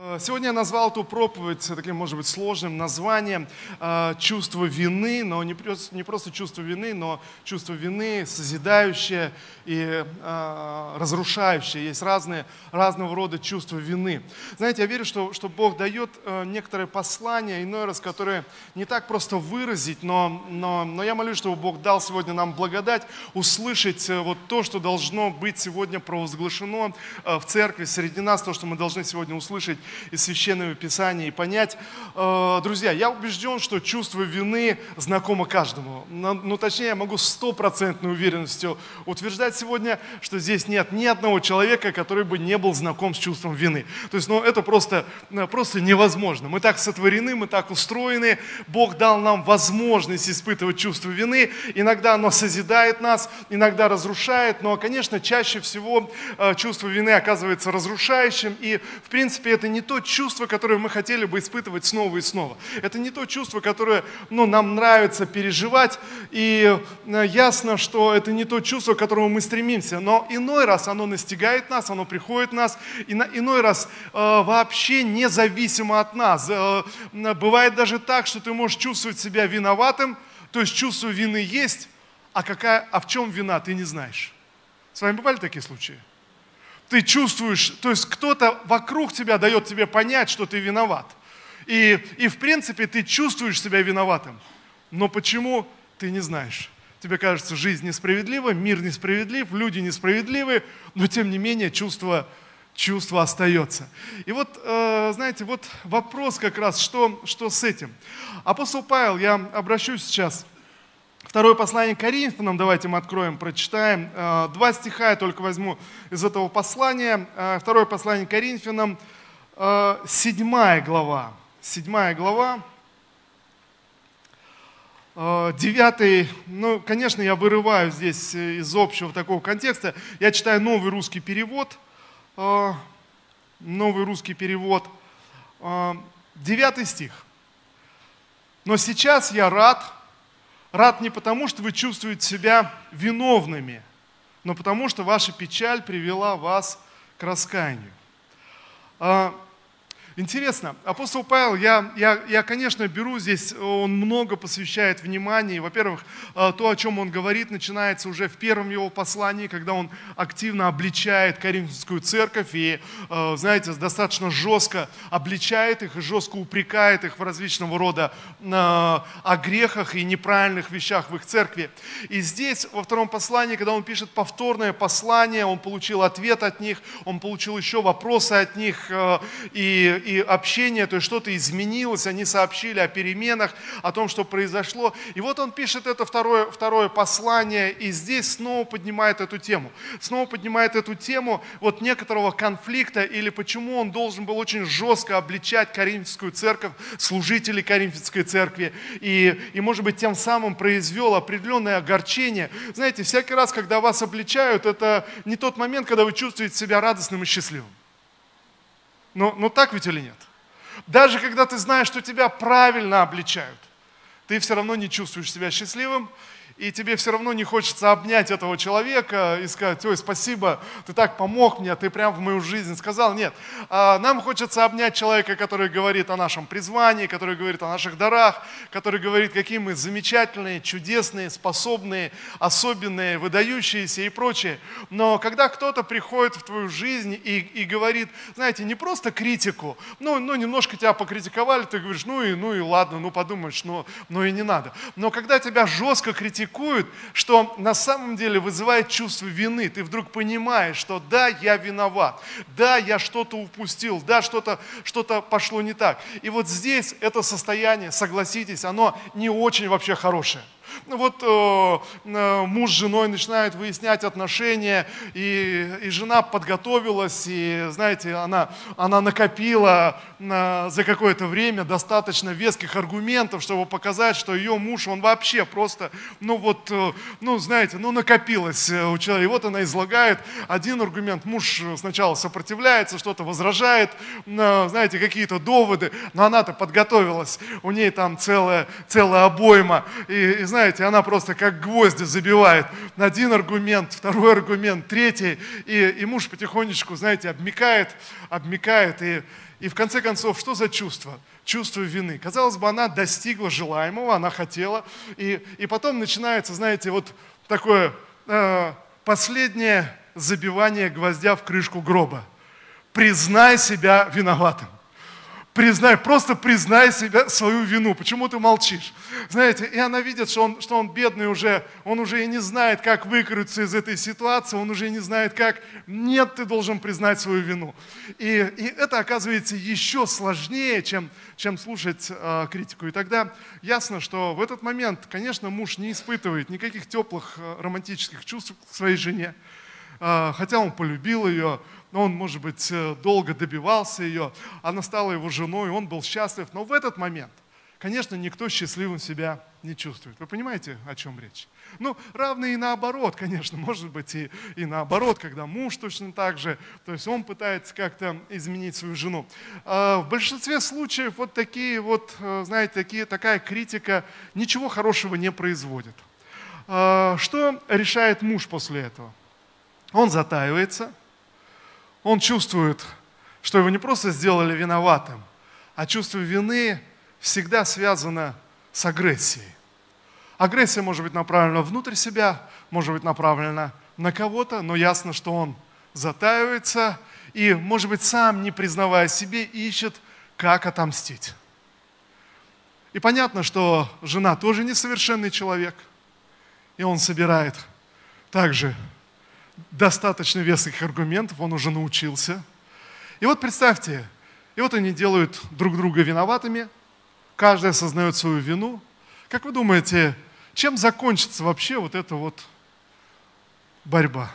Э, сегодня я назвал эту проповедь таким, может быть, сложным названием э, «Чувство вины», но не просто, не просто чувство вины, но чувство вины созидающее и э, разрушающее. Есть разные, разного рода чувства вины. Знаете, я верю, что, что Бог дает некоторые послания, иной раз, которые не так просто выразить, но, но, но я молюсь, чтобы Бог дал сегодня нам благодать услышать вот то, что должно быть сегодня провозглашено в церкви, среди нас, то, что мы должны сегодня услышать из Священного Писания и понять. Э, друзья, я убежден, что чувство вины знакомо каждому. Ну, точнее, я могу стопроцентной уверенностью утверждать сегодня, что здесь нет ни одного человека, который бы не был знаком с чувством вины. То есть, ну, это просто, э, просто невозможно. Мы так сотворены, мы так устроены. Бог дал нам возможность испытывать чувство вины. Иногда оно созидает нас, иногда разрушает, но, конечно, чаще всего э, чувство вины оказывается разрушающим. И, в принципе, это не не то чувство, которое мы хотели бы испытывать снова и снова. Это не то чувство, которое ну, нам нравится переживать. И э, ясно, что это не то чувство, к которому мы стремимся. Но иной раз оно настигает нас, оно приходит в нас. И на иной раз э, вообще независимо от нас. Э, бывает даже так, что ты можешь чувствовать себя виноватым, то есть чувство вины есть, а, какая, а в чем вина, ты не знаешь. С вами бывали такие случаи? Ты чувствуешь, то есть кто-то вокруг тебя дает тебе понять, что ты виноват. И, и в принципе ты чувствуешь себя виноватым. Но почему, ты не знаешь. Тебе кажется, жизнь несправедлива, мир несправедлив, люди несправедливы, но тем не менее чувство, чувство остается. И вот, э, знаете, вот вопрос как раз, что, что с этим. Апостол Павел, я обращусь сейчас Второе послание Коринфянам, давайте мы откроем, прочитаем. Э, два стиха я только возьму из этого послания. Э, второе послание Коринфянам, э, седьмая глава. Седьмая глава, девятый, ну, конечно, я вырываю здесь из общего такого контекста. Я читаю новый русский перевод, новый русский перевод, девятый стих. Но сейчас я рад, Рад не потому, что вы чувствуете себя виновными, но потому, что ваша печаль привела вас к раскаянию. Интересно, апостол Павел, я, я, я, конечно, беру здесь, он много посвящает внимания. Во-первых, э, то, о чем он говорит, начинается уже в первом его послании, когда он активно обличает Коринфянскую церковь и, э, знаете, достаточно жестко обличает их и жестко упрекает их в различного рода э, о грехах и неправильных вещах в их церкви. И здесь, во втором послании, когда он пишет повторное послание, он получил ответ от них, он получил еще вопросы от них, и, и общение, то есть что-то изменилось, они сообщили о переменах, о том, что произошло. И вот он пишет это второе, второе послание, и здесь снова поднимает эту тему. Снова поднимает эту тему вот некоторого конфликта, или почему он должен был очень жестко обличать Коринфянскую церковь, служителей Коринфянской церкви, и, и может быть, тем самым произвел определенное огорчение. Знаете, всякий раз, когда вас обличают, это не тот момент, когда вы чувствуете себя радостным и счастливым. Ну, ну так ведь или нет? Даже когда ты знаешь, что тебя правильно обличают, ты все равно не чувствуешь себя счастливым, и тебе все равно не хочется обнять этого человека и сказать, ой, спасибо, ты так помог мне, ты прям в мою жизнь сказал. Нет, а, нам хочется обнять человека, который говорит о нашем призвании, который говорит о наших дарах, который говорит, какие мы замечательные, чудесные, способные, особенные, выдающиеся и прочее. Но когда кто-то приходит в твою жизнь и, и говорит, знаете, не просто критику, ну, ну немножко тебя покритиковали, ты говоришь, ну и, ну и ладно, ну подумаешь, ну, ну и не надо. Но когда тебя жестко критикуют, критикуют, что на самом деле вызывает чувство вины. Ты вдруг понимаешь, что да, я виноват, да, я что-то упустил, да, что-то что пошло не так. И вот здесь это состояние, согласитесь, оно не очень вообще хорошее. Вот э, э, муж с женой начинают выяснять отношения, и, и жена подготовилась, и, знаете, она, она накопила э, за какое-то время достаточно веских аргументов, чтобы показать, что ее муж, он вообще просто, ну вот, э, ну знаете, ну накопилось у человека. И вот она излагает один аргумент, муж сначала сопротивляется, что-то возражает, знаете, какие-то доводы, но она-то подготовилась, у ней там целая, целая обойма, и, и знаете, знаете, она просто как гвозди забивает. Один аргумент, второй аргумент, третий. И, и муж потихонечку, знаете, обмекает, обмекает. И, и в конце концов, что за чувство? Чувство вины. Казалось бы, она достигла желаемого, она хотела. И, и потом начинается, знаете, вот такое э, последнее забивание гвоздя в крышку гроба. Признай себя виноватым. Признай, просто признай себя, свою вину. Почему ты молчишь? Знаете, и она видит, что он, что он бедный уже, он уже и не знает, как выкрутиться из этой ситуации, он уже не знает, как. Нет, ты должен признать свою вину. И, и это оказывается еще сложнее, чем, чем слушать э, критику. И тогда ясно, что в этот момент, конечно, муж не испытывает никаких теплых э, романтических чувств к своей жене. Э, хотя он полюбил ее, он, может быть, э, долго добивался ее, она стала его женой, он был счастлив, но в этот момент, конечно, никто счастливым себя не чувствует. Вы понимаете, о чем речь? Ну, равно и наоборот, конечно, может быть и, и наоборот, когда муж точно так же, то есть он пытается как-то изменить свою жену. А, в большинстве случаев вот такие вот, э, знаете, такие, такая критика ничего хорошего не производит. А, что решает муж после этого? Он затаивается, он чувствует, что его не просто сделали виноватым, а чувство вины всегда связано с агрессией. Агрессия может быть направлена внутрь себя, может быть направлена на кого-то, но ясно, что он затаивается и, может быть, сам, не признавая себе, ищет, как отомстить. И понятно, что жена тоже несовершенный человек, и он собирает также достаточно веских аргументов, он уже научился. И вот представьте, и вот они делают друг друга виноватыми, каждый осознает свою вину. Как вы думаете, чем закончится вообще вот эта вот борьба?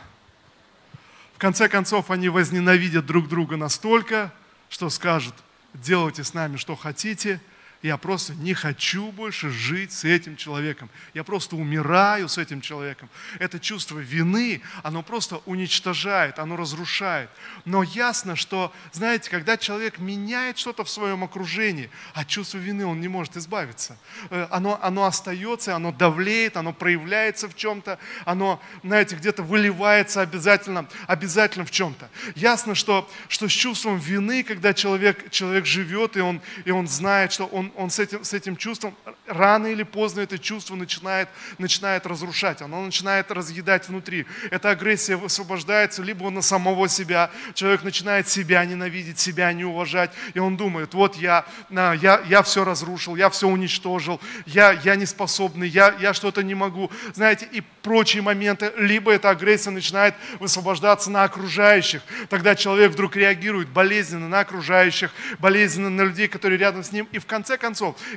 В конце концов, они возненавидят друг друга настолько, что скажут, делайте с нами что хотите – я просто не хочу больше жить с этим человеком. Я просто умираю с этим человеком. Это чувство вины, оно просто уничтожает, оно разрушает. Но ясно, что, знаете, когда человек меняет что-то в своем окружении, от чувства вины он не может избавиться. Э, оно, оно остается, оно давлеет, оно проявляется в чем-то, оно, знаете, где-то выливается обязательно, обязательно в чем-то. Ясно, что, что с чувством вины, когда человек, человек живет, и он, и он знает, что он, он с этим, с этим чувством, рано или поздно это чувство начинает, начинает разрушать, оно начинает разъедать внутри. Эта агрессия высвобождается либо на самого себя, человек начинает себя ненавидеть, себя не уважать, и он думает, вот я, я, я все разрушил, я все уничтожил, я, я не способный, я, я что-то не могу, знаете, и прочие моменты, либо эта агрессия начинает высвобождаться на окружающих, тогда человек вдруг реагирует болезненно на окружающих, болезненно на людей, которые рядом с ним, и в конце концов,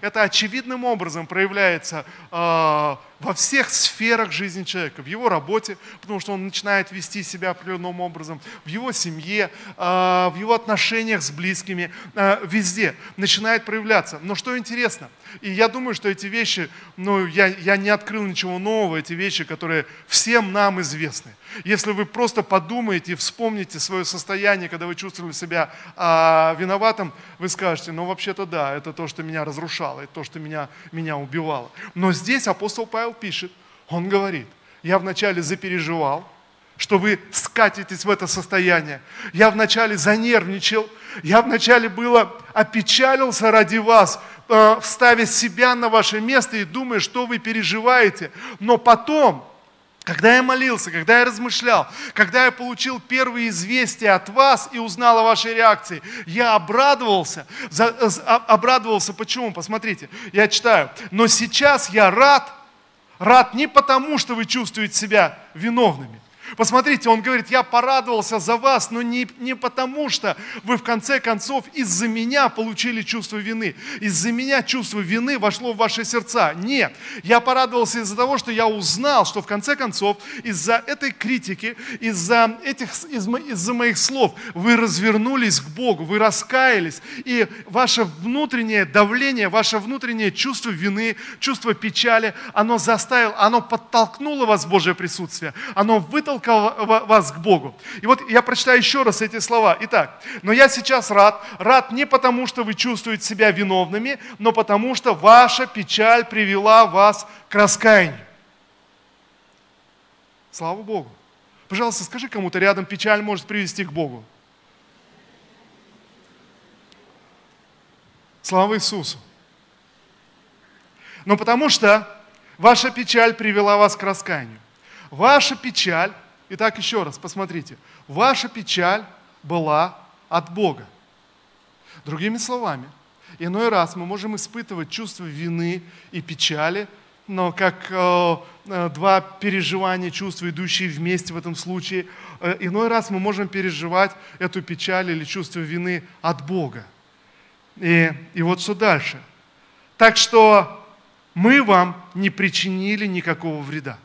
это очевидным образом проявляется э, во всех сферах жизни человека, в его работе, потому что он начинает вести себя определенным образом, в его семье, а, в его отношениях с близкими, а, везде начинает проявляться. Но что интересно, и я думаю, что эти вещи, ну, я, я не открыл ничего нового, эти вещи, которые всем нам известны. Если вы просто подумаете и вспомните свое состояние, когда вы чувствовали себя а, виноватым, вы скажете, ну вообще-то да, это то, что меня разрушало, это то, что меня, меня убивало. Но здесь апостол Павел пишет, он говорит, я вначале запереживал, что вы скатитесь в это состояние. Я вначале занервничал, я вначале было опечалился ради вас, э, вставя себя на ваше место и думая, что вы переживаете. Но потом, когда я молился, когда я размышлял, когда я получил первые известия от вас и узнал о вашей реакции, я обрадовался. За, э, обрадовался почему? Посмотрите, я читаю. Но сейчас я рад, Рад не потому, что вы чувствуете себя виновными, Посмотрите, он говорит, я порадовался за вас, но не, не потому, что вы в конце концов из-за меня получили чувство вины. Из-за меня чувство вины вошло в ваши сердца. Нет, я порадовался из-за того, что я узнал, что в конце концов из-за этой критики, из-за, этих, из, из-за моих слов вы развернулись к Богу, вы раскаялись, и ваше внутреннее давление, ваше внутреннее чувство вины, чувство печали, оно заставило, оно подтолкнуло вас в Божье присутствие, оно вытолкнуло вытолкал вас к Богу. И вот я прочитаю еще раз эти слова. Итак, но я сейчас рад. Рад не потому, что вы чувствуете себя виновными, но потому, что ваша печаль привела вас к раскаянию. Слава Богу. Пожалуйста, скажи кому-то рядом, печаль может привести к Богу. Слава Иисусу. Но потому что ваша печаль привела вас к раскаянию. Ваша печаль, итак, еще раз, посмотрите, ваша печаль была от Бога. Другими словами, иной раз мы можем испытывать чувство вины и печали, но как э, э, два переживания, чувства, идущие вместе в этом случае, э, иной раз мы можем переживать эту печаль или чувство вины от Бога. И, и вот что дальше. Так что мы вам не причинили никакого вреда.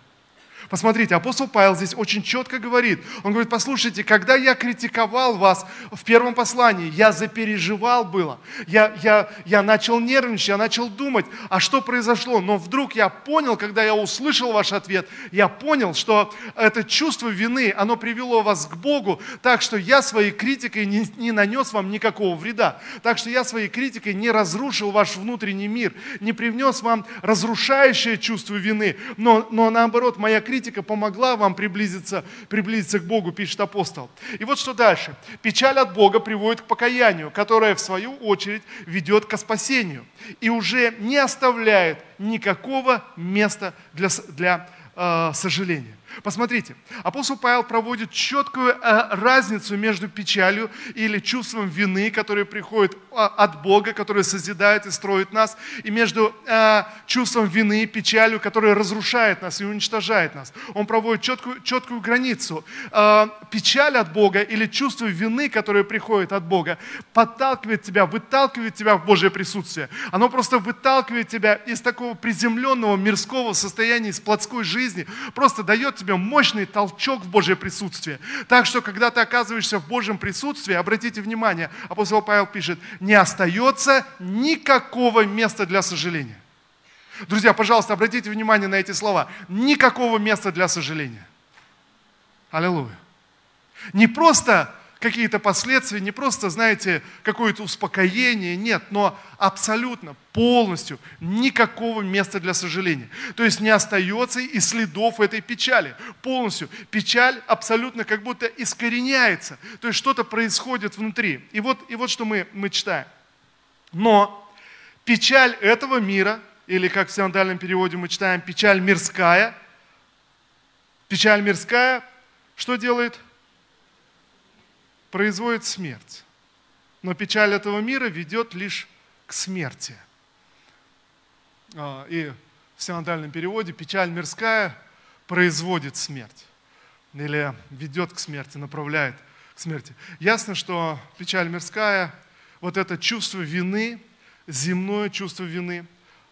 Посмотрите, апостол Павел здесь очень четко говорит. Он говорит, послушайте, когда я критиковал вас в первом послании, я запереживал было. Я, я, я начал нервничать, я начал думать, а что произошло? Но вдруг я понял, когда я услышал ваш ответ, я понял, что это чувство вины, оно привело вас к Богу, так что я своей критикой не, не нанес вам никакого вреда. Так что я своей критикой не разрушил ваш внутренний мир, не привнес вам разрушающее чувство вины, но, но наоборот, моя критика критика помогла вам приблизиться, приблизиться к Богу, пишет апостол. И вот что дальше. Печаль от Бога приводит к покаянию, которое в свою очередь ведет к спасению и уже не оставляет никакого места для, для э, сожаления. Посмотрите, апостол Павел проводит четкую э, разницу между печалью или чувством вины, которое приходит а, от Бога, которое созидает и строит нас, и между э, чувством вины и печалью, которое разрушает нас и уничтожает нас. Он проводит четкую, четкую границу. Э, печаль от Бога или чувство вины, которое приходит от Бога, подталкивает тебя, выталкивает тебя в Божье присутствие. Оно просто выталкивает тебя из такого приземленного мирского состояния, из плотской жизни, просто дает тебе мощный толчок в Божье присутствие. Так что, когда ты оказываешься в Божьем присутствии, обратите внимание, апостол Павел пишет, не остается никакого места для сожаления. Друзья, пожалуйста, обратите внимание на эти слова. Никакого места для сожаления. Аллилуйя. Не просто какие-то последствия, не просто, знаете, какое-то успокоение, нет, но абсолютно, полностью никакого места для сожаления. То есть не остается и следов этой печали. Полностью. Печаль абсолютно как будто искореняется. То есть что-то происходит внутри. И вот, и вот что мы, мы читаем. Но печаль этого мира, или как в синодальном переводе мы читаем, печаль мирская, печаль мирская, что делает? Производит смерть. Но печаль этого мира ведет лишь к смерти. А, и в синодальном переводе печаль мирская производит смерть. Или ведет к смерти, направляет к смерти. Ясно, что печаль мирская, вот это чувство вины, земное чувство вины,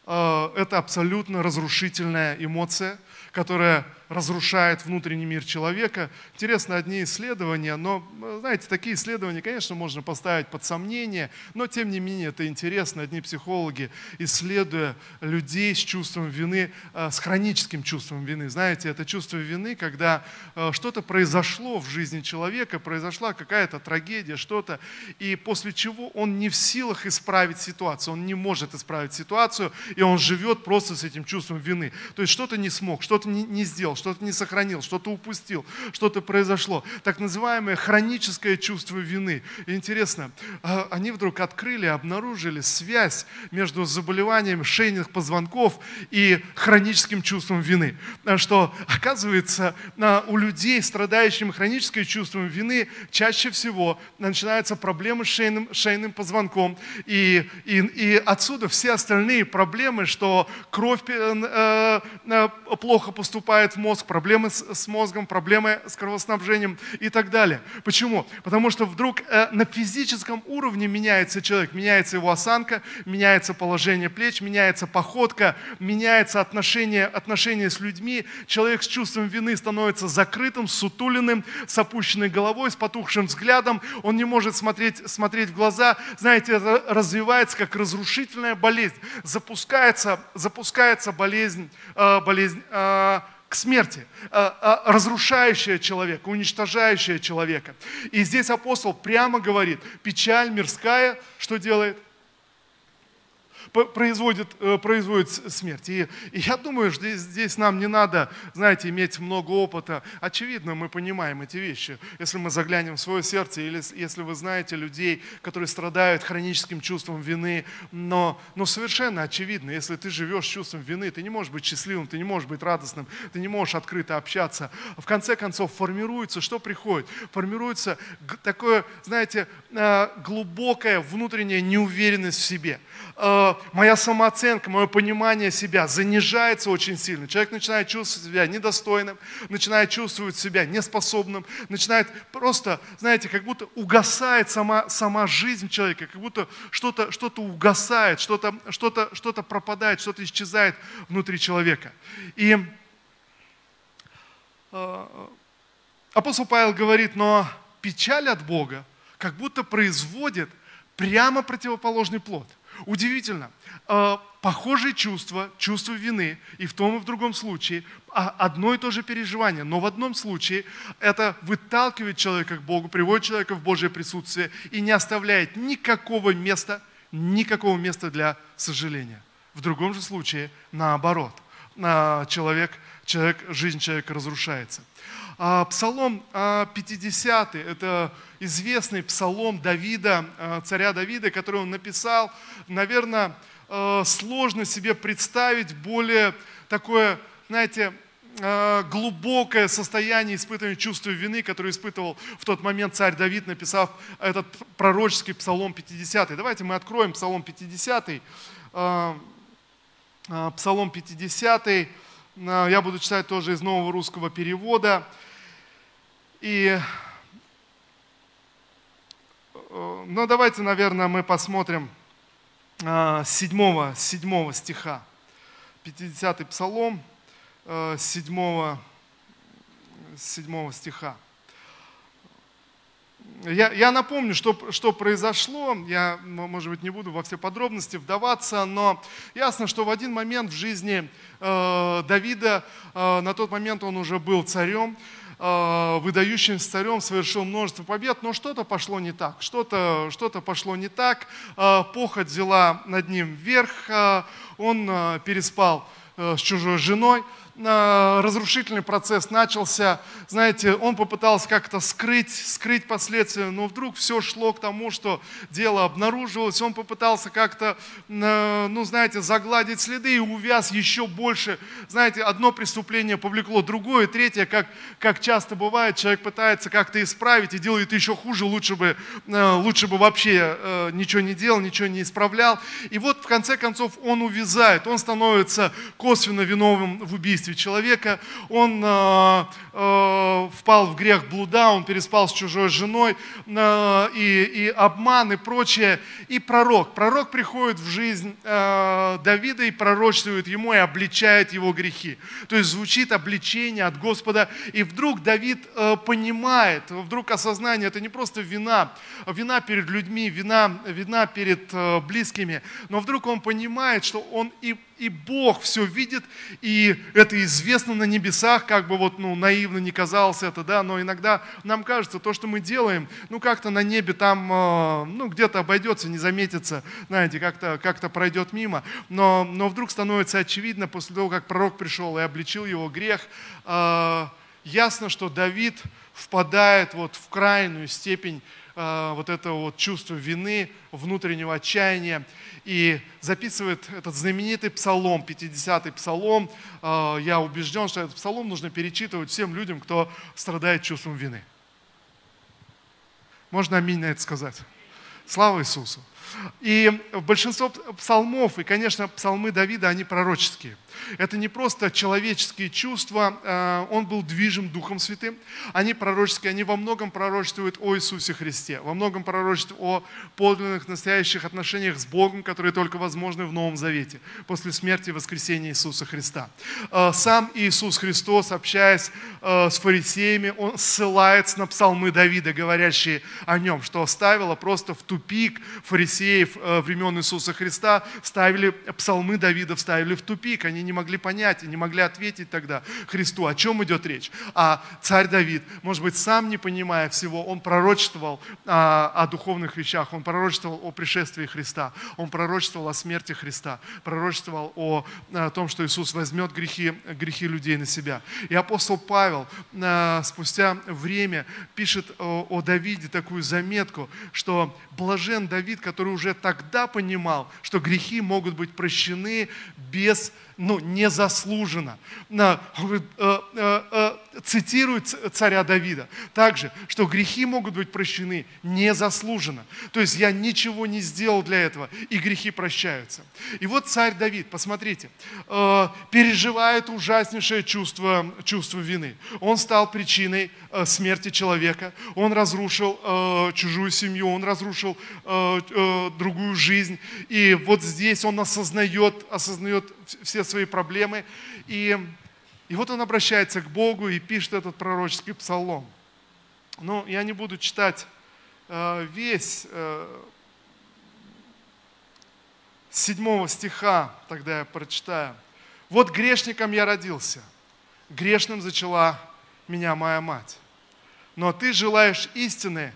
а, это абсолютно разрушительная эмоция, которая разрушает внутренний мир человека. Интересно, одни исследования, но, знаете, такие исследования, конечно, можно поставить под сомнение, но, тем не менее, это интересно. Одни психологи, исследуя людей с чувством вины, э, с хроническим чувством вины, знаете, это чувство вины, когда э, что-то произошло в жизни человека, произошла какая-то трагедия, что-то, и после чего он не в силах исправить ситуацию, он не может исправить ситуацию, и он живет просто с этим чувством вины. То есть что-то не смог, что-то не, не сделал, что-то не сохранил, что-то упустил, что-то произошло. Так называемое хроническое чувство вины. И интересно, а, они вдруг открыли, обнаружили связь между заболеванием шейных позвонков и хроническим чувством вины. А что, оказывается, у людей, страдающих хроническим чувством вины, чаще всего начинаются проблемы с шейным, шейным позвонком. И, и, и отсюда все остальные проблемы, что кровь э, э, плохо поступает в мозг, проблемы с, с мозгом, проблемы с кровоснабжением и так далее. Почему? Потому что вдруг э, на физическом уровне меняется человек, меняется его осанка, меняется положение плеч, меняется походка, меняется отношение, отношение с людьми. Человек с чувством вины становится закрытым, сутуленным, с опущенной головой, с потухшим взглядом. Он не может смотреть, смотреть в глаза. Знаете, это развивается как разрушительная болезнь. Запускается, запускается болезнь, э, болезнь э, к смерти, разрушающая человека, уничтожающая человека. И здесь апостол прямо говорит, печаль мирская, что делает? Производит, э, производит смерть. И, и я думаю, что здесь, здесь нам не надо, знаете, иметь много опыта. Очевидно, мы понимаем эти вещи. Если мы заглянем в свое сердце, или если вы знаете людей, которые страдают хроническим чувством вины, но, но совершенно очевидно, если ты живешь чувством вины, ты не можешь быть счастливым, ты не можешь быть радостным, ты не можешь открыто общаться. В конце концов, формируется, что приходит? Формируется такое, знаете, э, глубокая внутренняя неуверенность в себе э, моя самооценка, мое понимание себя занижается очень сильно. Человек начинает чувствовать себя недостойным, начинает чувствовать себя неспособным, начинает просто, знаете, как будто угасает сама, сама жизнь человека, как будто что-то что угасает, что-то что -то, что -то пропадает, что-то исчезает внутри человека. И э, апостол Павел говорит, но печаль от Бога как будто производит прямо противоположный плод. Удивительно. А, похожие чувства, чувство вины, и в том и в другом случае а, одно и то же переживание, но в одном случае это выталкивает человека к Богу, приводит человека в Божье присутствие и не оставляет никакого места, никакого места для сожаления. В другом же случае наоборот. Человек, человек, жизнь человека разрушается. А, псалом 50 – это известный псалом Давида, царя Давида, который он написал, наверное, Э, сложно себе представить более такое, знаете, э, глубокое состояние испытывания чувства вины, которое испытывал в тот момент царь Давид, написав этот пророческий псалом 50. Давайте мы откроем псалом 50. Э, псалом 50. Я буду читать тоже из нового русского перевода. И ну, давайте, наверное, мы посмотрим – 7, 7 стиха. 50-й псалом, 7, 7 стиха. Я, я напомню, что, что произошло. Я, может быть, не буду во все подробности вдаваться, но ясно, что в один момент в жизни э, Давида, э, на тот момент он уже был царем, Э, выдающимся царем, совершил множество побед, но что-то пошло не так, что-то что пошло не так, э, похоть взяла над ним вверх, э, он переспал с чужой женой, разрушительный процесс начался. Знаете, он попытался как-то скрыть, скрыть последствия, но вдруг все шло к тому, что дело обнаруживалось. Он попытался как-то, ну, знаете, загладить следы и увяз еще больше. Знаете, одно преступление повлекло другое, третье, как, как часто бывает, человек пытается как-то исправить и делает еще хуже, лучше бы, лучше бы вообще э, ничего не делал, ничего не исправлял. И вот в конце концов он увязает, он становится косвенно виновным в убийстве убийстве человека, он э, э, впал в грех блуда, он переспал с чужой женой, э, и, и обман и прочее. И пророк, пророк приходит в жизнь э, Давида и пророчествует ему и обличает его грехи. То есть звучит обличение от Господа, и вдруг Давид э, понимает, вдруг осознание, это не просто вина, вина перед людьми, вина, вина перед э, близкими, но вдруг он понимает, что он и и Бог все видит, и это известно на небесах, как бы вот, ну, наивно не казалось это, да, но иногда нам кажется, то, что мы делаем, ну, как-то на небе там, э, ну, где-то обойдется, не заметится, знаете, как-то как пройдет мимо, но, но вдруг становится очевидно, после того, как пророк пришел и обличил его грех, э, ясно, что Давид впадает вот в крайнюю степень э, вот этого вот чувства вины, внутреннего отчаяния и записывает этот знаменитый псалом, 50-й псалом. Э, я убежден, что этот псалом нужно перечитывать всем людям, кто страдает чувством вины. Можно аминь на это сказать. Слава Иисусу. И большинство псалмов, и, конечно, псалмы Давида, они пророческие – это не просто человеческие чувства, э, он был движим Духом Святым. Они пророческие, они во многом пророчествуют о Иисусе Христе, во многом пророчествуют о подлинных настоящих отношениях с Богом, которые только возможны в Новом Завете, после смерти и воскресения Иисуса Христа. Э, сам Иисус Христос, общаясь э, с фарисеями, он ссылается на псалмы Давида, говорящие о нем, что оставило просто в тупик фарисеев фарисеев э, времен Иисуса Христа ставили псалмы Давида, вставили в тупик. Они не могли понять и не могли ответить тогда Христу, о чем идет речь. А царь Давид, может быть, сам не понимая всего, он пророчествовал о, о духовных вещах, он пророчествовал о пришествии Христа, он пророчествовал о смерти Христа, пророчествовал о, о том, что Иисус возьмет грехи, грехи людей на себя. И апостол Павел э, спустя время пишет о, о Давиде такую заметку, что блажен Давид, который уже тогда понимал, что грехи могут быть прощены без ну, незаслуженно. Э, э, э, цитирует царя Давида также, что грехи могут быть прощены незаслуженно. То есть я ничего не сделал для этого, и грехи прощаются. И вот царь Давид, посмотрите, переживает ужаснейшее чувство, чувство вины. Он стал причиной смерти человека, он разрушил чужую семью, он разрушил другую жизнь. И вот здесь он осознает, осознает все свои проблемы. И, и вот он обращается к Богу и пишет этот пророческий псалом. Ну, я не буду читать э, весь э, седьмого стиха, тогда я прочитаю. «Вот грешником я родился, грешным зачала меня моя мать. Но ты желаешь истины,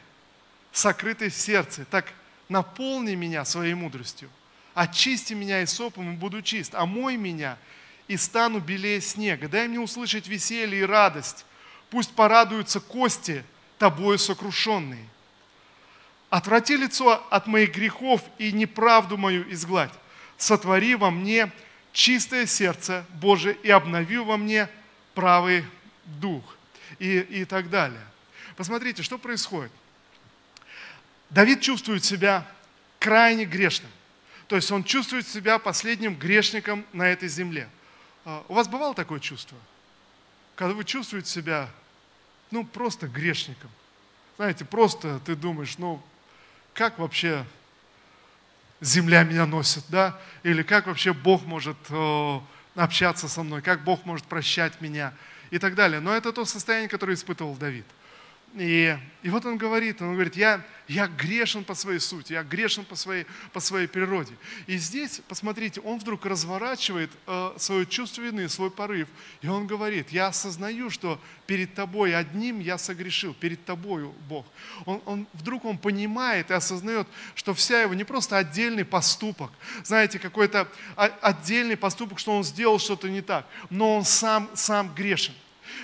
сокрытой в сердце, так наполни меня своей мудростью очисти меня и сопом, и буду чист, омой меня, и стану белее снега. Дай мне услышать веселье и радость. Пусть порадуются кости, тобою сокрушенные. Отврати лицо от моих грехов и неправду мою изгладь. Сотвори во мне чистое сердце Божие и обнови во мне правый дух. И, и так далее. Посмотрите, что происходит. Давид чувствует себя крайне грешным. То есть он чувствует себя последним грешником на этой земле. А, у вас бывало такое чувство? Когда вы чувствуете себя, ну, просто грешником. Знаете, просто ты думаешь, ну, как вообще земля меня носит, да? Или как вообще Бог может общаться со мной, как Бог может прощать меня и так далее. Но это то состояние, которое испытывал Давид. И, и вот он говорит, он говорит, я, я грешен по своей сути, я грешен по своей, по своей природе. И здесь, посмотрите, он вдруг разворачивает э, свое чувство вины, свой порыв, и он говорит, я осознаю, что перед тобой одним я согрешил, перед тобою, Бог. Он, он, вдруг он понимает и осознает, что вся его не просто отдельный поступок, знаете, какой-то отдельный поступок, что он сделал что-то не так, но он сам, сам грешен.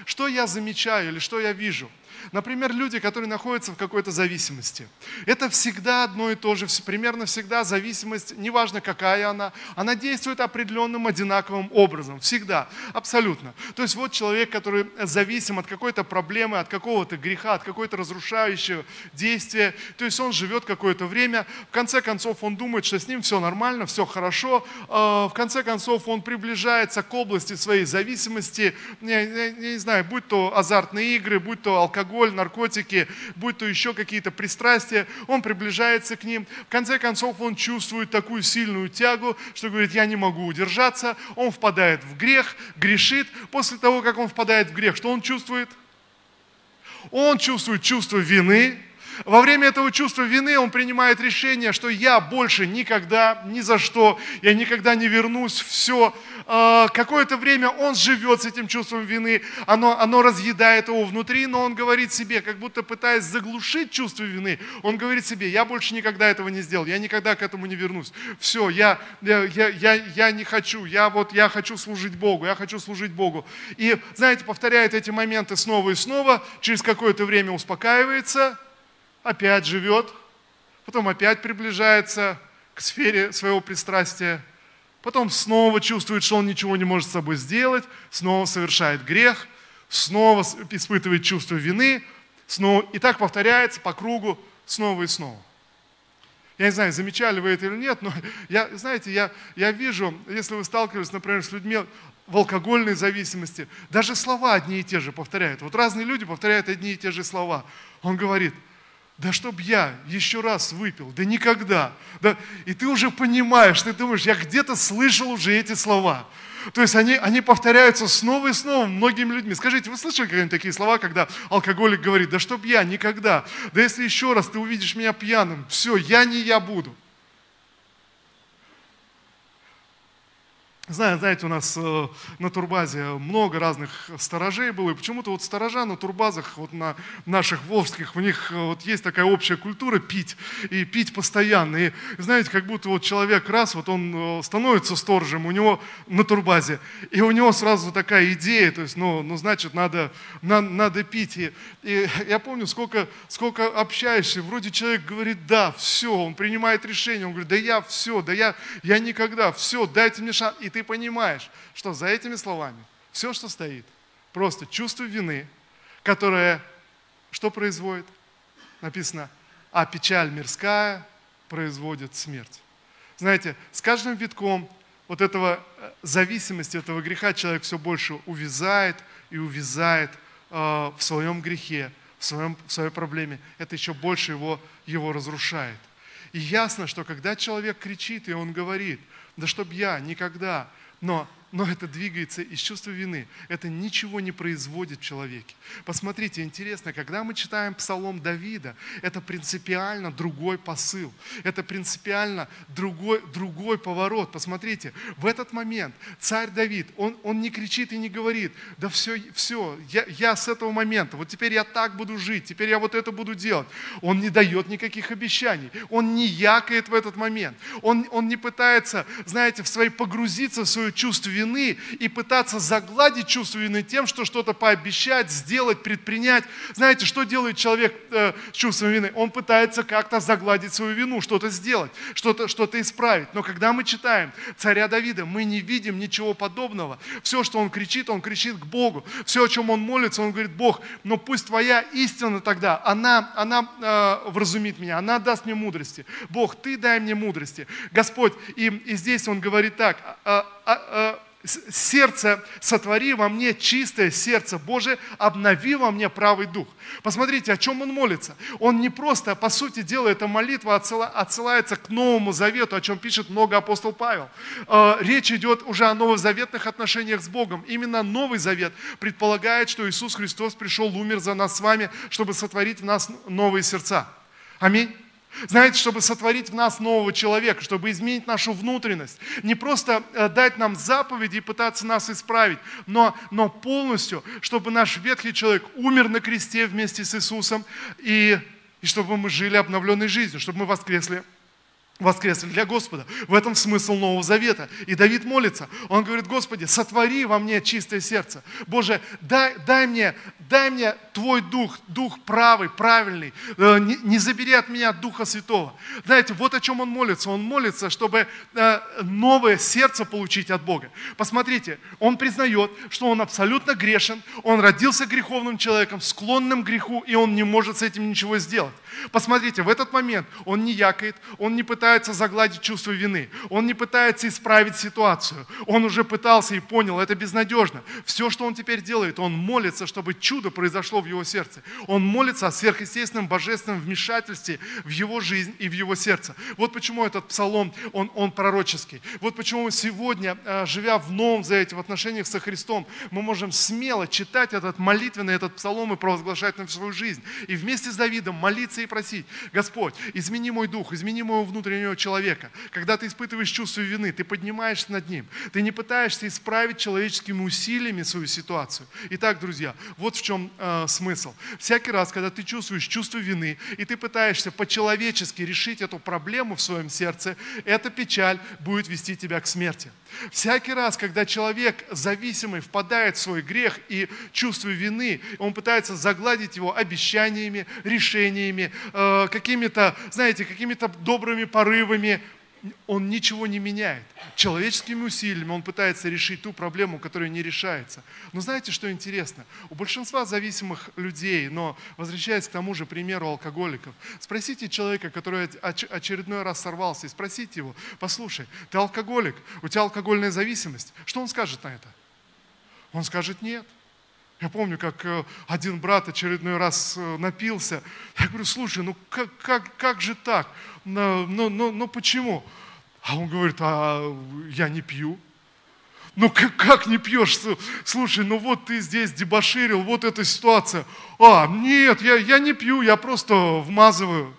Что я замечаю или что я вижу – Например, люди, которые находятся в какой-то зависимости. Это всегда одно и то же, примерно всегда зависимость, неважно какая она, она действует определенным одинаковым образом, всегда, абсолютно. То есть вот человек, который зависим от какой-то проблемы, от какого-то греха, от какой-то разрушающего действия, то есть он живет какое-то время, в конце концов он думает, что с ним все нормально, все хорошо, а, в конце концов он приближается к области своей зависимости, не, не, не знаю, будь то азартные игры, будь то алкоголь, алкоголь, наркотики, будь то еще какие-то пристрастия, он приближается к ним. В конце концов, он чувствует такую сильную тягу, что говорит, я не могу удержаться. Он впадает в грех, грешит. После того, как он впадает в грех, что он чувствует? Он чувствует чувство вины, во время этого чувства вины он принимает решение, что я больше никогда, ни за что, я никогда не вернусь, все. А, какое-то время он живет с этим чувством вины, оно, оно разъедает его внутри, но он говорит себе, как будто пытаясь заглушить чувство вины, он говорит себе, я больше никогда этого не сделал, я никогда к этому не вернусь. Все, я, я, я, я не хочу, я вот я хочу служить Богу, я хочу служить Богу. И, знаете, повторяет эти моменты снова и снова, через какое-то время успокаивается, опять живет, потом опять приближается к сфере своего пристрастия, потом снова чувствует, что он ничего не может с собой сделать, снова совершает грех, снова испытывает чувство вины, снова, и так повторяется по кругу снова и снова. Я не знаю, замечали вы это или нет, но я, знаете, я, я вижу, если вы сталкивались, например, с людьми в алкогольной зависимости, даже слова одни и те же повторяют. Вот разные люди повторяют одни и те же слова. Он говорит – да чтоб я еще раз выпил, да никогда. Да, и ты уже понимаешь, ты думаешь, я где-то слышал уже эти слова. То есть они, они повторяются снова и снова многими людьми. Скажите, вы слышали когда-нибудь такие слова, когда алкоголик говорит, да чтоб я никогда, да если еще раз ты увидишь меня пьяным, все, я не я буду. Знаете, у нас э, на турбазе много разных сторожей было, и почему-то вот сторожа на турбазах, вот на наших волжских, у них э, вот есть такая общая культура пить, и пить постоянно. И знаете, как будто вот человек раз, вот он э, становится сторожем, у него на турбазе, и у него сразу такая идея, то есть, ну, ну значит, надо, на, надо пить. И, и я помню, сколько, сколько общаешься, вроде человек говорит, да, все, он принимает решение, он говорит, да я все, да я, я никогда, все, дайте мне шанс. И ты ты понимаешь, что за этими словами все, что стоит, просто чувство вины, которое что производит? Написано, а печаль мирская производит смерть. Знаете, с каждым витком вот этого э, зависимости, этого греха человек все больше увязает и увязает э, в своем грехе, в, своем, в своей проблеме. Это еще больше его, его разрушает. И ясно, что когда человек кричит, и он говорит, да чтоб я никогда, но но это двигается из чувства вины. Это ничего не производит в человеке. Посмотрите, интересно, когда мы читаем Псалом Давида, это принципиально другой посыл. Это принципиально другой, другой поворот. Посмотрите, в этот момент царь Давид, он, он не кричит и не говорит, да все, все я, я с этого момента, вот теперь я так буду жить, теперь я вот это буду делать. Он не дает никаких обещаний. Он не якает в этот момент. Он, он не пытается, знаете, в своей погрузиться в свое чувство вины и пытаться загладить чувство вины тем, что что-то пообещать, сделать, предпринять. Знаете, что делает человек э, с чувством вины? Он пытается как-то загладить свою вину, что-то сделать, что-то что исправить. Но когда мы читаем царя Давида, мы не видим ничего подобного. Все, что он кричит, он кричит к Богу. Все, о чем он молится, он говорит, Бог, но пусть твоя истина тогда, она, она э, вразумит меня, она даст мне мудрости. Бог, ты дай мне мудрости. Господь, и, и здесь он говорит так, а, а, а, сердце, сотвори во мне чистое сердце Божие, обнови во мне правый дух. Посмотрите, о чем он молится. Он не просто, по сути дела, эта молитва отсылается к Новому Завету, о чем пишет много апостол Павел. Э, речь идет уже о новозаветных отношениях с Богом. Именно Новый Завет предполагает, что Иисус Христос пришел, умер за нас с вами, чтобы сотворить в нас новые сердца. Аминь. Знаете, чтобы сотворить в нас нового человека, чтобы изменить нашу внутренность. Не просто э, дать нам заповеди и пытаться нас исправить, но, но полностью, чтобы наш ветхий человек умер на кресте вместе с Иисусом, и, и чтобы мы жили обновленной жизнью, чтобы мы воскресли воскресли для Господа. В этом смысл Нового Завета. И Давид молится. Он говорит, Господи, сотвори во мне чистое сердце. Боже, дай, дай, мне, дай мне Твой Дух, Дух правый, правильный. Э, не, не забери от меня Духа Святого. Знаете, вот о чем он молится. Он молится, чтобы э, новое сердце получить от Бога. Посмотрите, он признает, что он абсолютно грешен, он родился греховным человеком, склонным к греху, и он не может с этим ничего сделать. Посмотрите, в этот момент он не якает, он не пытается загладить чувство вины, он не пытается исправить ситуацию. Он уже пытался и понял, это безнадежно. Все, что он теперь делает, он молится, чтобы чудо произошло в его сердце. Он молится о сверхъестественном божественном вмешательстве в его жизнь и в его сердце. Вот почему этот псалом, он, он пророческий. Вот почему сегодня, э, живя в Новом Завете, в отношениях со Христом, мы можем смело читать этот молитвенный, этот псалом и провозглашать на свою жизнь. И вместе с Давидом молиться молиться и просить, Господь, измени мой дух, измени моего внутреннего человека. Когда ты испытываешь чувство вины, ты поднимаешься над ним. Ты не пытаешься исправить человеческими усилиями свою ситуацию. Итак, друзья, вот в чем э, смысл. Всякий раз, когда ты чувствуешь чувство вины, и ты пытаешься по-человечески решить эту проблему в своем сердце, эта печаль будет вести тебя к смерти. Всякий раз, когда человек зависимый впадает в свой грех и чувство вины, он пытается загладить его обещаниями, решениями, э, какими-то, знаете, какими-то добрыми порывами, он ничего не меняет. Человеческими усилиями он пытается решить ту проблему, которая не решается. Но знаете, что интересно? У большинства зависимых людей, но возвращаясь к тому же примеру алкоголиков, спросите человека, который очередной раз сорвался, и спросите его, послушай, ты алкоголик, у тебя алкогольная зависимость. Что он скажет на это? Он скажет нет. Я помню, как э, один брат очередной раз э, напился. Я говорю, слушай, ну как, как, как же так? Ну, ну, ну, ну почему? А он говорит, а я не пью. Ну как, как не пьешь? Слушай, ну вот ты здесь дебоширил, вот эта ситуация. А, нет, я, я не пью, я просто вмазываю.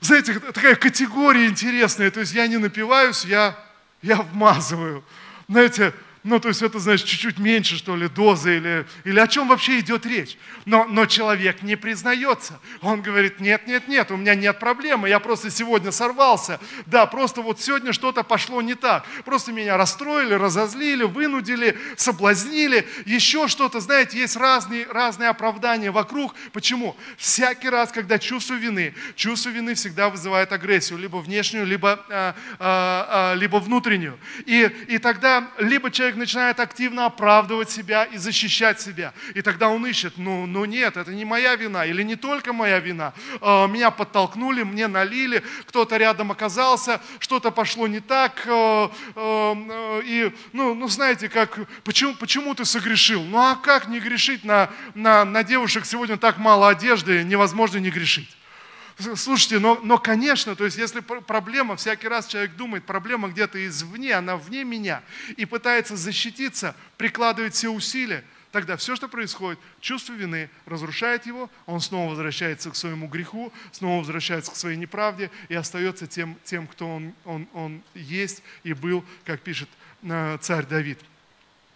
Знаете, такая категория интересная. То есть я не напиваюсь, я, я вмазываю. Знаете, ну, то есть это, значит, чуть-чуть меньше, что ли, дозы или, или о чем вообще идет речь. Но, но человек не признается. Он говорит, нет, нет, нет, у меня нет проблемы, я просто сегодня сорвался. Да, просто вот сегодня что-то пошло не так. Просто меня расстроили, разозлили, вынудили, соблазнили, еще что-то. Знаете, есть разные, разные оправдания вокруг. Почему? Всякий раз, когда чувство вины, чувство вины всегда вызывает агрессию, либо внешнюю, либо, а, а, а, либо внутреннюю. И, и тогда либо человек человек начинает активно оправдывать себя и защищать себя. И тогда он ищет, ну, ну нет, это не моя вина, или не только моя вина. А, меня подтолкнули, мне налили, кто-то рядом оказался, что-то пошло не так. А, а, и, ну, ну знаете, как, почему, почему ты согрешил? Ну а как не грешить на, на, на девушек сегодня так мало одежды, невозможно не грешить. Слушайте, но, но конечно, то есть если проблема, всякий раз человек думает, проблема где-то извне, она вне меня, и пытается защититься, прикладывает все усилия, тогда все, что происходит, чувство вины разрушает его, он снова возвращается к своему греху, снова возвращается к своей неправде и остается тем, тем кто он, он, он есть и был, как пишет э, царь Давид.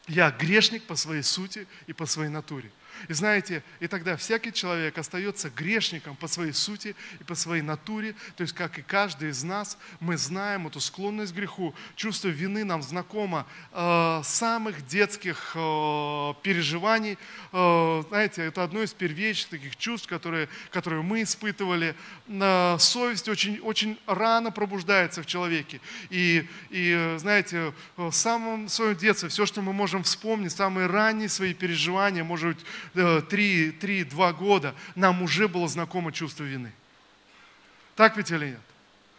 Я грешник по своей сути и по своей натуре. И знаете, и тогда всякий человек остается грешником по своей сути и по своей натуре. То есть, как и каждый из нас, мы знаем эту склонность к греху. Чувство вины нам знакомо э, самых детских э, переживаний. Э, знаете, это одно из первейших таких чувств, которые, которые мы испытывали. Э, совесть очень, очень рано пробуждается в человеке. И, и знаете, в самом своем детстве все, что мы можем вспомнить, самые ранние свои переживания, может быть, 3-2 года, нам уже было знакомо чувство вины. Так ведь или нет?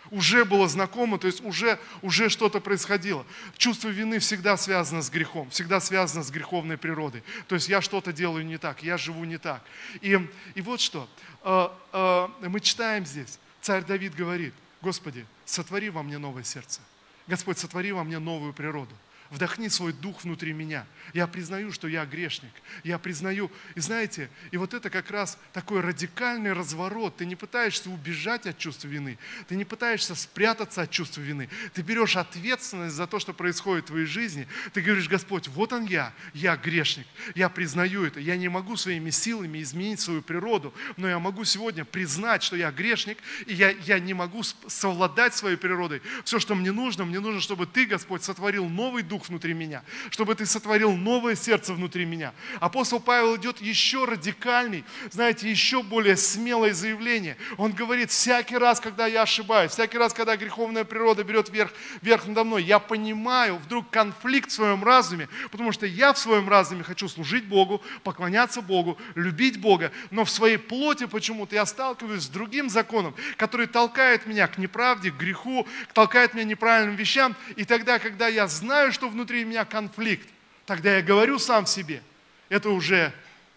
Уже было знакомо, то есть уже, уже что-то происходило. Чувство вины всегда связано с грехом, всегда связано с греховной природой. То есть я что-то делаю не так, я живу не так. И, и вот что, э, э, мы читаем здесь, царь Давид говорит, Господи, сотвори во мне новое сердце. Господь, сотвори во мне новую природу вдохни свой дух внутри меня. Я признаю, что я грешник. Я признаю. И знаете, и вот это как раз такой радикальный разворот. Ты не пытаешься убежать от чувства вины. Ты не пытаешься спрятаться от чувства вины. Ты берешь ответственность за то, что происходит в твоей жизни. Ты говоришь, Господь, вот он я. Я грешник. Я признаю это. Я не могу своими силами изменить свою природу, но я могу сегодня признать, что я грешник, и я, я не могу совладать своей природой. Все, что мне нужно, мне нужно, чтобы Ты, Господь, сотворил новый дух дух внутри меня, чтобы ты сотворил новое сердце внутри меня. Апостол Павел идет еще радикальней, знаете, еще более смелое заявление. Он говорит, всякий раз, когда я ошибаюсь, всякий раз, когда греховная природа берет верх, верх надо мной, я понимаю вдруг конфликт в своем разуме, потому что я в своем разуме хочу служить Богу, поклоняться Богу, любить Бога, но в своей плоти почему-то я сталкиваюсь с другим законом, который толкает меня к неправде, к греху, толкает меня неправильным вещам. И тогда, когда я знаю, что внутри меня конфликт, тогда я говорю сам себе, это уже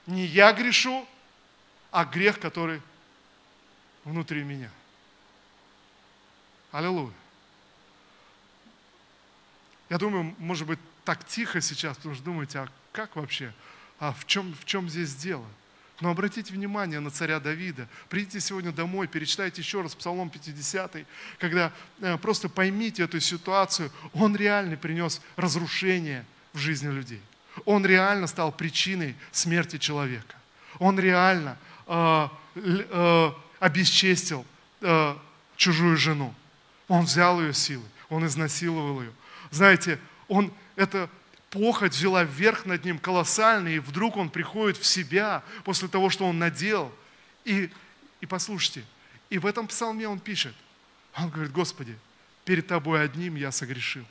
не я грешу, а грех, который внутри меня. Аллилуйя. Я думаю, может быть, так тихо сейчас, потому что думаете, а как вообще? А в чем, в чем здесь дело? Но обратите внимание на царя Давида. Придите сегодня домой, перечитайте еще раз Псалом 50, когда э, просто поймите эту ситуацию. Он реально принес разрушение в жизни людей. Он реально стал причиной смерти человека. Он реально э, э, обесчестил э, чужую жену. Он взял ее силы, он изнасиловал ее. Знаете, он это похоть взяла вверх над ним колоссально, и вдруг он приходит в себя после того, что он надел. И, и послушайте, и в этом псалме он пишет, он говорит, Господи, перед Тобой одним я согрешил.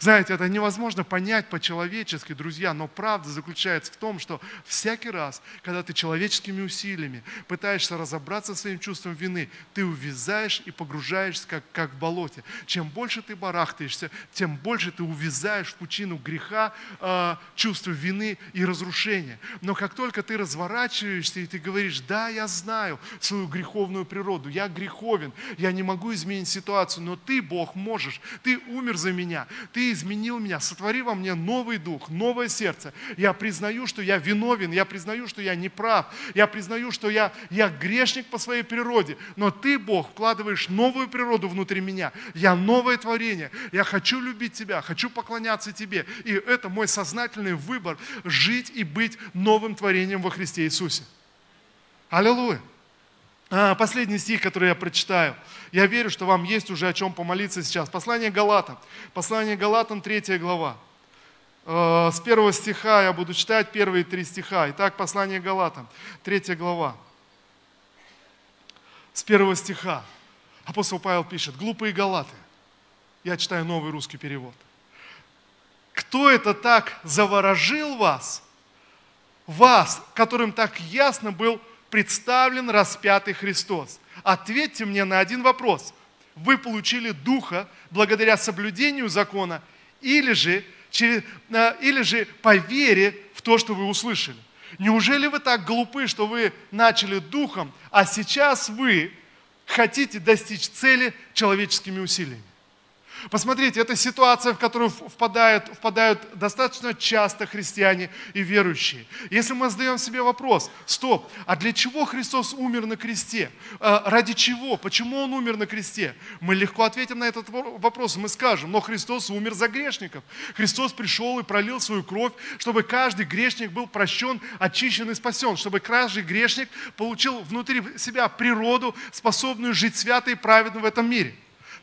Знаете, это невозможно понять по-человечески, друзья, но правда заключается в том, что всякий раз, когда ты человеческими усилиями пытаешься разобраться с своим чувством вины, ты увязаешь и погружаешься, как, как в болоте. Чем больше ты барахтаешься, тем больше ты увязаешь в пучину греха, э, чувства вины и разрушения. Но как только ты разворачиваешься и ты говоришь, да, я знаю свою греховную природу, я греховен, я не могу изменить ситуацию, но ты, Бог, можешь, ты умер за меня, Ты изменил меня, сотвори во мне новый дух, новое сердце. Я признаю, что я виновен, я признаю, что я неправ, я признаю, что я, я грешник по своей природе. Но Ты, Бог, вкладываешь новую природу внутри меня. Я новое творение. Я хочу любить Тебя, хочу поклоняться Тебе. И это мой сознательный выбор жить и быть новым творением во Христе Иисусе. Аллилуйя. А, последний стих, который я прочитаю. Я верю, что вам есть уже о чем помолиться сейчас. Послание Галатам. Послание Галатам, третья глава. Э, с первого стиха я буду читать первые три стиха. Итак, послание Галатам, третья глава. С первого стиха. Апостол Павел пишет, глупые галаты. Я читаю новый русский перевод. Кто это так заворожил вас, вас, которым так ясно был представлен распятый Христос? Ответьте мне на один вопрос. Вы получили Духа благодаря соблюдению закона или же, через, э, или же по вере в то, что вы услышали? Неужели вы так глупы, что вы начали Духом, а сейчас вы хотите достичь цели человеческими усилиями? Посмотрите, это ситуация, в которую впадают, впадают достаточно часто христиане и верующие. Если мы задаем себе вопрос, стоп, а для чего Христос умер на кресте? А, ради чего? Почему Он умер на кресте? Мы легко ответим на этот вопрос, мы скажем, но Христос умер за грешников. Христос пришел и пролил свою кровь, чтобы каждый грешник был прощен, очищен и спасен, чтобы каждый грешник получил внутри себя природу, способную жить свято и праведно в этом мире.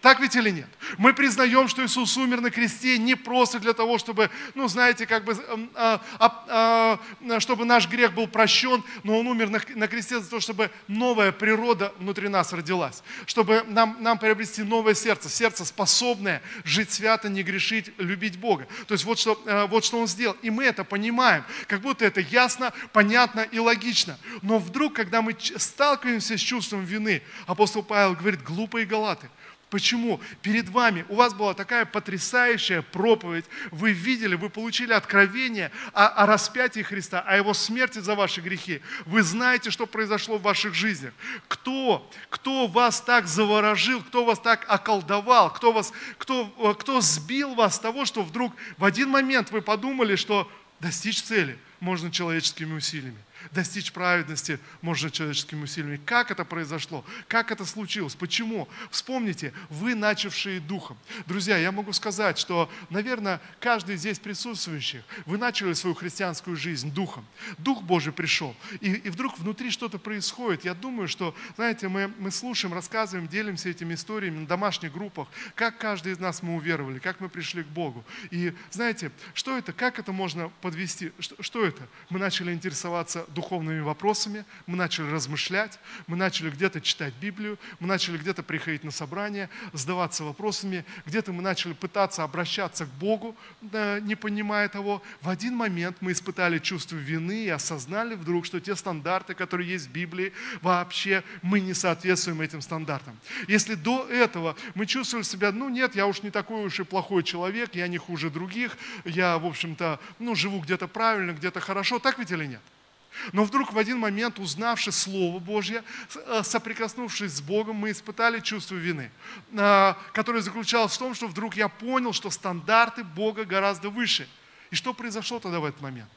Так ведь или нет? Мы признаем, что Иисус умер на кресте не просто для того, чтобы, ну, знаете, как бы, а, а, а, чтобы наш грех был прощен, но Он умер на, на кресте за то, чтобы новая природа внутри нас родилась, чтобы нам, нам приобрести новое сердце, сердце способное жить свято, не грешить, любить Бога. То есть вот что, э, вот что Он сделал. И мы это понимаем, как будто это ясно, понятно и логично. Но вдруг, когда мы сталкиваемся с чувством вины, апостол Павел говорит, глупые галаты – Почему? Перед вами у вас была такая потрясающая проповедь. Вы видели, вы получили откровение о, о распятии Христа, о Его смерти за ваши грехи. Вы знаете, что произошло в ваших жизнях. Кто, кто вас так заворожил, кто вас так околдовал, кто, вас, кто, э, кто сбил вас с того, что вдруг в один момент вы подумали, что достичь цели можно человеческими усилиями. Достичь праведности можно человеческими усилиями. Как это произошло? Как это случилось? Почему? Вспомните, вы начавшие духом. Друзья, я могу сказать, что, наверное, каждый здесь присутствующий, вы начали свою христианскую жизнь духом. Дух Божий пришел. И, и вдруг внутри что-то происходит. Я думаю, что, знаете, мы, мы слушаем, рассказываем, делимся этими историями на домашних группах, как каждый из нас мы уверовали, как мы пришли к Богу. И знаете, что это, как это можно подвести? Что, что это? Мы начали интересоваться духовными вопросами, мы начали размышлять, мы начали где-то читать Библию, мы начали где-то приходить на собрания, задаваться вопросами, где-то мы начали пытаться обращаться к Богу, не понимая того. В один момент мы испытали чувство вины и осознали вдруг, что те стандарты, которые есть в Библии, вообще мы не соответствуем этим стандартам. Если до этого мы чувствовали себя, ну нет, я уж не такой уж и плохой человек, я не хуже других, я, в общем-то, ну, живу где-то правильно, где-то хорошо, так ведь или нет? Но вдруг в один момент, узнавши Слово Божье, э, соприкоснувшись с Богом, мы испытали чувство вины, э, которое заключалось в том, что вдруг я понял, что стандарты Бога гораздо выше. И что произошло тогда в этот момент?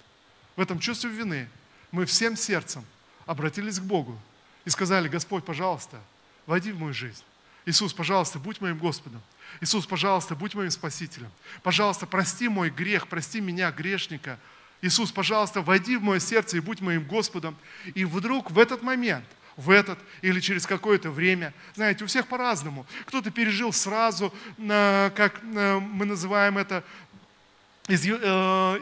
В этом чувстве вины мы всем сердцем обратились к Богу и сказали, Господь, пожалуйста, войди в мою жизнь. Иисус, пожалуйста, будь моим Господом. Иисус, пожалуйста, будь моим Спасителем. Пожалуйста, прости мой грех, прости меня, грешника – Иисус, пожалуйста, войди в мое сердце и будь моим Господом. И вдруг в этот момент, в этот или через какое-то время, знаете, у всех по-разному. Кто-то пережил сразу, как мы называем это, из, э,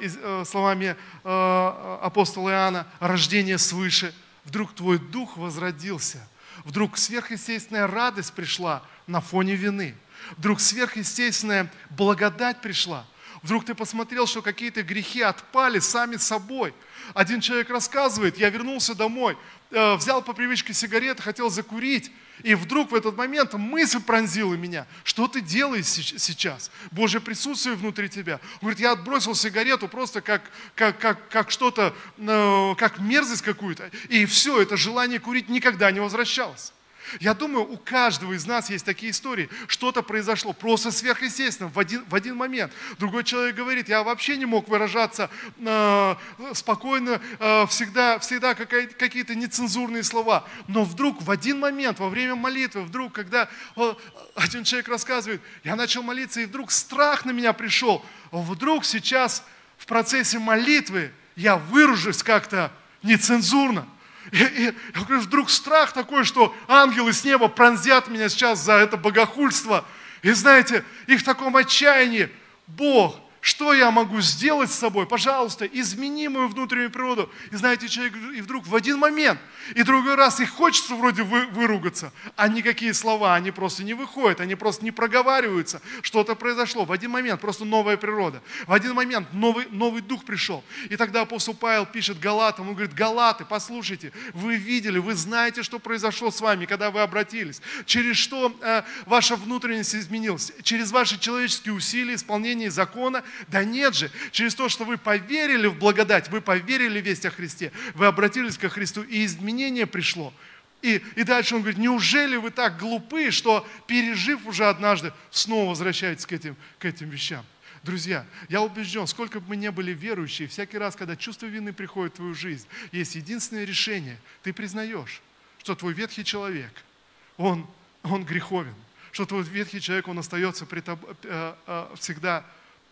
из, э, словами э, апостола Иоанна, рождение свыше. Вдруг твой дух возродился. Вдруг сверхъестественная радость пришла на фоне вины. Вдруг сверхъестественная благодать пришла. Вдруг ты посмотрел, что какие-то грехи отпали сами собой. Один человек рассказывает, я вернулся домой, э, взял по привычке сигареты, хотел закурить, и вдруг в этот момент мысль пронзила меня. Что ты делаешь сейчас? Божье присутствие внутри тебя. Он говорит, я отбросил сигарету просто как, как, как, как что-то, э, как мерзость какую-то. И все, это желание курить никогда не возвращалось. Я думаю, у каждого из нас есть такие истории. Что-то произошло просто сверхъестественно в один, в один момент. Другой человек говорит, я вообще не мог выражаться э, спокойно, э, всегда, всегда какие-то нецензурные слова. Но вдруг в один момент, во время молитвы, вдруг, когда э, один человек рассказывает, я начал молиться, и вдруг страх на меня пришел. Вдруг сейчас в процессе молитвы я выражусь как-то нецензурно. И, и я говорю, вдруг страх такой, что ангелы с неба пронзят меня сейчас за это богохульство. И знаете, и в таком отчаянии Бог что я могу сделать с собой? Пожалуйста, измени мою внутреннюю природу. И знаете, человек и вдруг в один момент, и другой раз и хочется вроде вы, выругаться, а никакие слова, они просто не выходят, они просто не проговариваются. Что-то произошло. В один момент просто новая природа. В один момент новый, новый дух пришел. И тогда апостол Павел пишет Галатам, он говорит, Галаты, послушайте, вы видели, вы знаете, что произошло с вами, когда вы обратились. Через что э, ваша внутренность изменилась. Через ваши человеческие усилия, исполнение закона да нет же, через то, что вы поверили в благодать, вы поверили в весть о Христе, вы обратились ко Христу, и изменение пришло. И, и дальше он говорит, неужели вы так глупы, что пережив уже однажды, снова возвращаетесь к этим, к этим вещам? Друзья, я убежден, сколько бы мы не были верующие, всякий раз, когда чувство вины приходит в твою жизнь, есть единственное решение. Ты признаешь, что твой ветхий человек, он, он греховен, что твой ветхий человек, он остается при тоб, э, э, всегда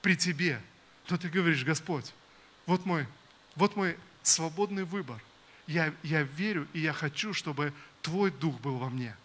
при тебе, то ты говоришь, Господь, вот мой, вот мой свободный выбор. Я, я верю и я хочу, чтобы Твой Дух был во мне.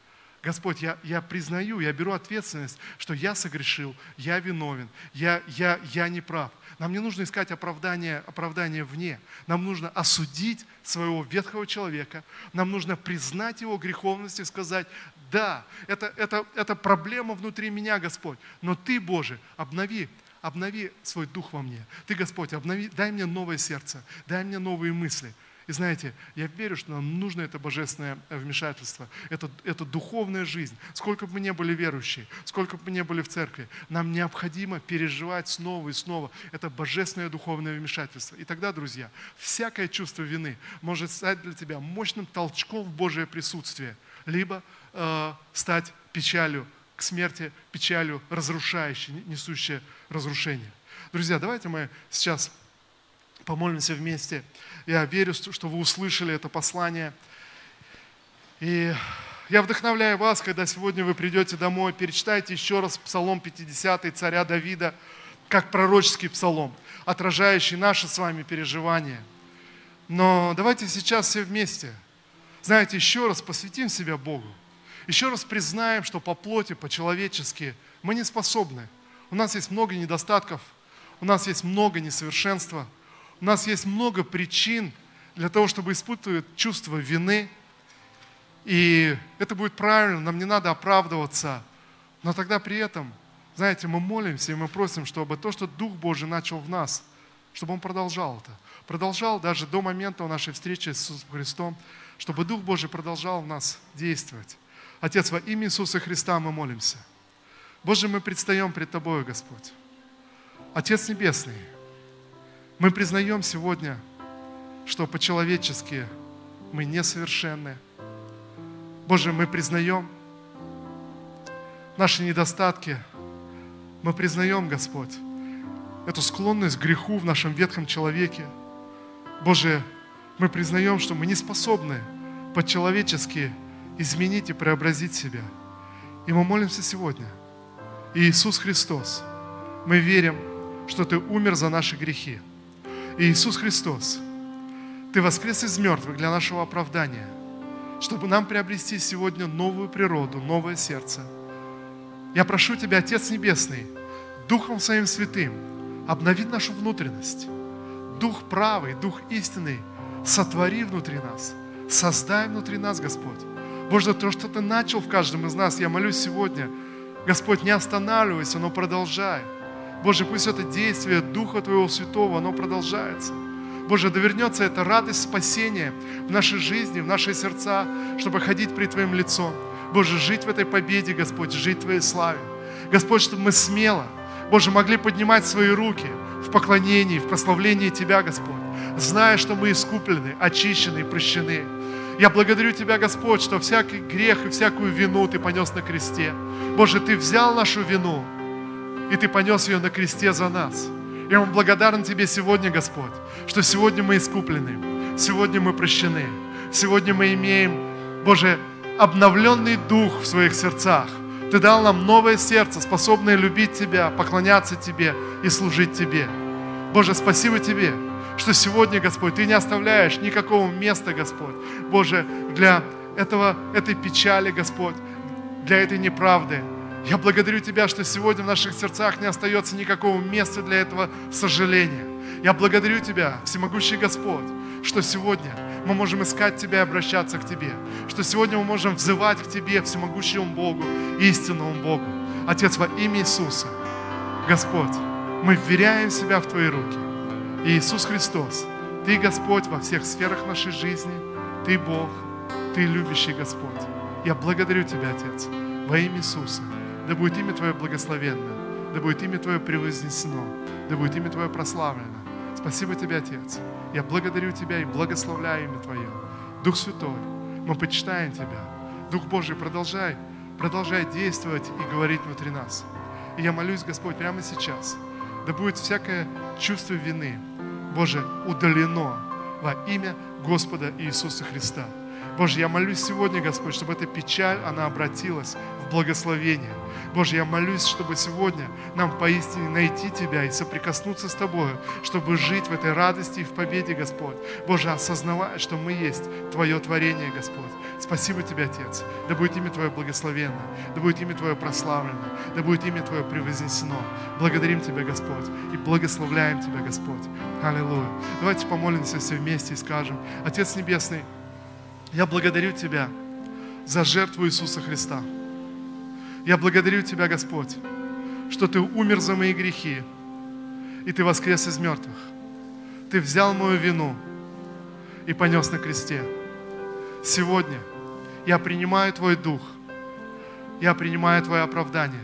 Господь, я, я признаю, я беру ответственность, что я согрешил, я виновен, я, я, я не прав. Нам не нужно искать оправдание, оправдание вне. Нам нужно осудить своего ветхого человека. Нам нужно признать его греховность и сказать, да, это, это, это проблема внутри меня, Господь, но Ты, Боже, обнови обнови свой дух во мне. Ты, Господь, обнови, дай мне новое сердце, дай мне новые мысли. И знаете, я верю, что нам нужно это божественное вмешательство, это, это духовная жизнь. Сколько бы мы не были верующие, сколько бы мы не были в церкви, нам необходимо переживать снова и снова это божественное духовное вмешательство. И тогда, друзья, всякое чувство вины может стать для тебя мощным толчком в Божие присутствие, либо э, стать печалью к смерти печалью разрушающей, несущей разрушение. Друзья, давайте мы сейчас помолимся вместе. Я верю, что вы услышали это послание. И я вдохновляю вас, когда сегодня вы придете домой, перечитайте еще раз Псалом 50 царя Давида, как пророческий псалом, отражающий наши с вами переживания. Но давайте сейчас все вместе, знаете, еще раз посвятим себя Богу еще раз признаем, что по плоти, по-человечески мы не способны. У нас есть много недостатков, у нас есть много несовершенства, у нас есть много причин для того, чтобы испытывать чувство вины. И это будет правильно, нам не надо оправдываться. Но тогда при этом, знаете, мы молимся и мы просим, чтобы то, что Дух Божий начал в нас, чтобы Он продолжал это. Продолжал даже до момента нашей встречи с Иисусом Христом, чтобы Дух Божий продолжал в нас действовать. Отец, во имя Иисуса Христа мы молимся. Боже, мы предстаем пред Тобою, Господь. Отец Небесный, мы признаем сегодня, что по-человечески мы несовершенны. Боже, мы признаем наши недостатки. Мы признаем, Господь, эту склонность к греху в нашем ветхом человеке. Боже, мы признаем, что мы не способны по-человечески изменить и преобразить себя. И мы молимся сегодня. Иисус Христос, мы верим, что Ты умер за наши грехи. Иисус Христос, Ты воскрес из мертвых для нашего оправдания, чтобы нам приобрести сегодня новую природу, новое сердце. Я прошу Тебя, Отец Небесный, Духом Своим Святым, обнови нашу внутренность. Дух правый, Дух истинный, сотвори внутри нас, создай внутри нас, Господь, Боже, то, что Ты начал в каждом из нас, я молюсь сегодня, Господь, не останавливайся, но продолжай. Боже, пусть это действие Духа Твоего Святого, оно продолжается. Боже, довернется эта радость спасения в нашей жизни, в наши сердца, чтобы ходить при Твоим лицом. Боже, жить в этой победе, Господь, жить в Твоей славе. Господь, чтобы мы смело, Боже, могли поднимать свои руки в поклонении, в прославлении Тебя, Господь, зная, что мы искуплены, очищены и прощены. Я благодарю Тебя, Господь, что всякий грех и всякую вину Ты понес на кресте. Боже, Ты взял нашу вину, и Ты понес ее на кресте за нас. Я вам благодарен Тебе сегодня, Господь, что сегодня мы искуплены, сегодня мы прощены, сегодня мы имеем, Боже, обновленный дух в своих сердцах. Ты дал нам новое сердце, способное любить Тебя, поклоняться Тебе и служить Тебе. Боже, спасибо Тебе, что сегодня, Господь, Ты не оставляешь никакого места, Господь, Боже, для этого, этой печали, Господь, для этой неправды. Я благодарю Тебя, что сегодня в наших сердцах не остается никакого места для этого сожаления. Я благодарю Тебя, всемогущий Господь, что сегодня мы можем искать Тебя и обращаться к Тебе, что сегодня мы можем взывать к Тебе, всемогущему Богу, истинному Богу. Отец, во имя Иисуса, Господь, мы вверяем себя в Твои руки. Иисус Христос, Ты Господь во всех сферах нашей жизни, Ты Бог, Ты любящий Господь. Я благодарю Тебя, Отец, во имя Иисуса. Да будет имя Твое благословенно, да будет имя Твое превознесено, да будет имя Твое прославлено. Спасибо Тебе, Отец. Я благодарю Тебя и благословляю имя Твое. Дух Святой, мы почитаем Тебя. Дух Божий, продолжай, продолжай действовать и говорить внутри нас. И я молюсь, Господь, прямо сейчас, да будет всякое чувство вины, Боже, удалено во имя Господа Иисуса Христа. Боже, я молюсь сегодня, Господь, чтобы эта печаль, она обратилась в благословение. Боже, я молюсь, чтобы сегодня нам поистине найти Тебя и соприкоснуться с Тобою, чтобы жить в этой радости и в победе, Господь. Боже, осознавая, что мы есть Твое творение, Господь. Спасибо Тебе, Отец. Да будет имя Твое благословенно, да будет имя Твое прославлено, да будет имя Твое превознесено. Благодарим Тебя, Господь, и благословляем Тебя, Господь. Аллилуйя. Давайте помолимся все вместе и скажем, Отец Небесный, я благодарю Тебя за жертву Иисуса Христа. Я благодарю Тебя, Господь, что Ты умер за мои грехи, и Ты воскрес из мертвых. Ты взял мою вину и понес на кресте. Сегодня я принимаю Твой Дух, я принимаю Твое оправдание.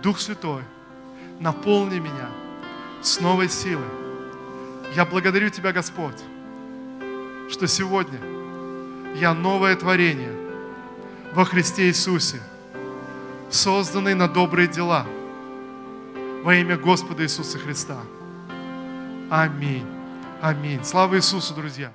Дух Святой, наполни меня с новой силой. Я благодарю Тебя, Господь, что сегодня я новое творение во Христе Иисусе – созданный на добрые дела во имя Господа Иисуса Христа. Аминь. Аминь. Слава Иисусу, друзья!